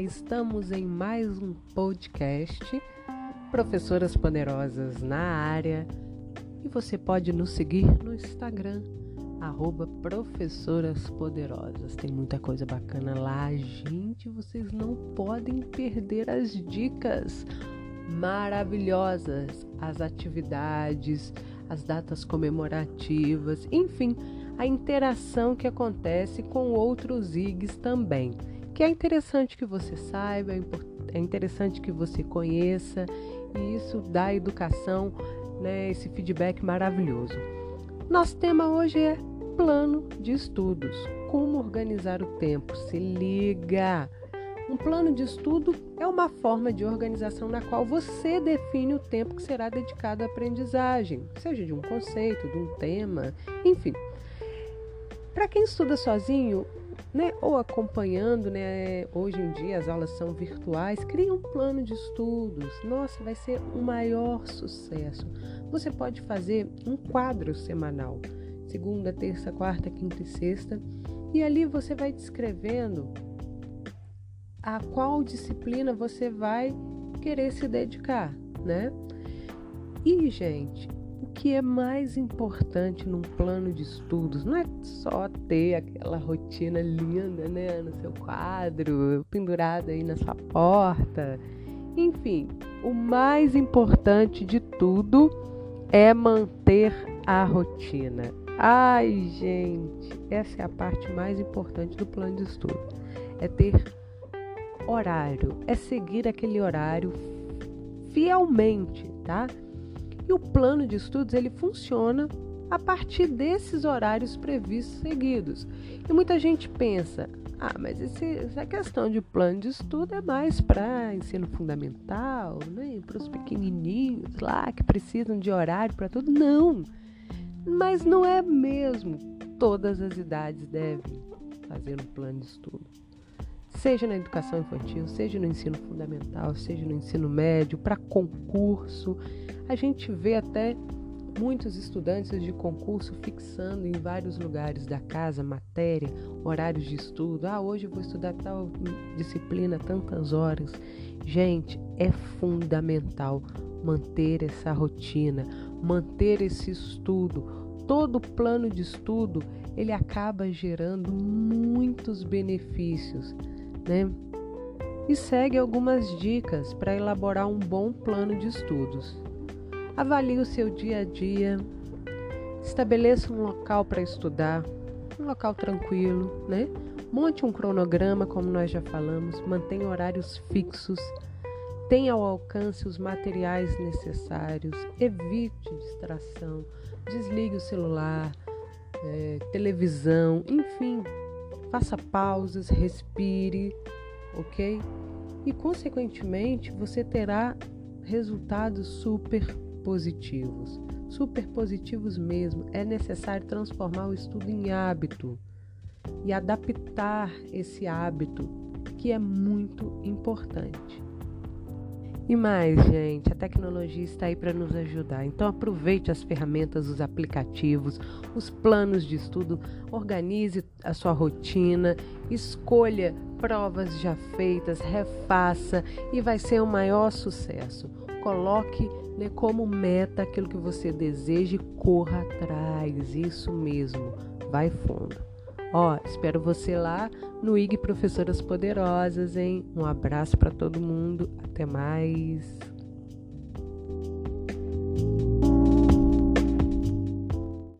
estamos em mais um podcast Professoras Poderosas na área. E você pode nos seguir no Instagram, arroba Professoras Poderosas. Tem muita coisa bacana lá, gente, vocês não podem perder as dicas maravilhosas, as atividades, as datas comemorativas, enfim, a interação que acontece com outros IGs também que é interessante que você saiba, é, é interessante que você conheça, e isso dá educação, né, esse feedback maravilhoso. Nosso tema hoje é plano de estudos. Como organizar o tempo? Se liga! Um plano de estudo é uma forma de organização na qual você define o tempo que será dedicado à aprendizagem, seja de um conceito, de um tema, enfim. Para quem estuda sozinho, né, ou acompanhando, né, hoje em dia as aulas são virtuais, cria um plano de estudos. Nossa, vai ser o um maior sucesso. Você pode fazer um quadro semanal, segunda, terça, quarta, quinta e sexta, e ali você vai descrevendo a qual disciplina você vai querer se dedicar, né? E, gente, o que é mais importante num plano de estudos não é só ter aquela rotina linda, né, no seu quadro, pendurada aí na sua porta. Enfim, o mais importante de tudo é manter a rotina. Ai, gente, essa é a parte mais importante do plano de estudo. É ter horário, é seguir aquele horário fielmente, tá? E o plano de estudos ele funciona a partir desses horários previstos seguidos. E muita gente pensa: ah, mas esse, essa questão de plano de estudo é mais para ensino fundamental, né? para os pequenininhos lá que precisam de horário para tudo. Não, mas não é mesmo. Todas as idades devem fazer um plano de estudo seja na educação infantil, seja no ensino fundamental, seja no ensino médio, para concurso. A gente vê até muitos estudantes de concurso fixando em vários lugares da casa matéria, horários de estudo. Ah, hoje vou estudar tal disciplina tantas horas. Gente, é fundamental manter essa rotina, manter esse estudo. Todo plano de estudo, ele acaba gerando muitos benefícios né? E segue algumas dicas para elaborar um bom plano de estudos. Avalie o seu dia a dia, estabeleça um local para estudar, um local tranquilo, né? Monte um cronograma, como nós já falamos, mantenha horários fixos, tenha ao alcance os materiais necessários, evite distração, desligue o celular, é, televisão, enfim, faça pausas, respire, ok? E consequentemente você terá resultados super positivos. Super positivos mesmo. É necessário transformar o estudo em hábito e adaptar esse hábito, que é muito importante. E mais, gente, a tecnologia está aí para nos ajudar. Então aproveite as ferramentas, os aplicativos, os planos de estudo, organize a sua rotina, escolha provas já feitas, refaça e vai ser o maior sucesso. Coloque né, como meta aquilo que você deseja e corra atrás. Isso mesmo, vai fundo. Ó, espero você lá no IG Professoras Poderosas, hein? Um abraço para todo mundo. Até mais.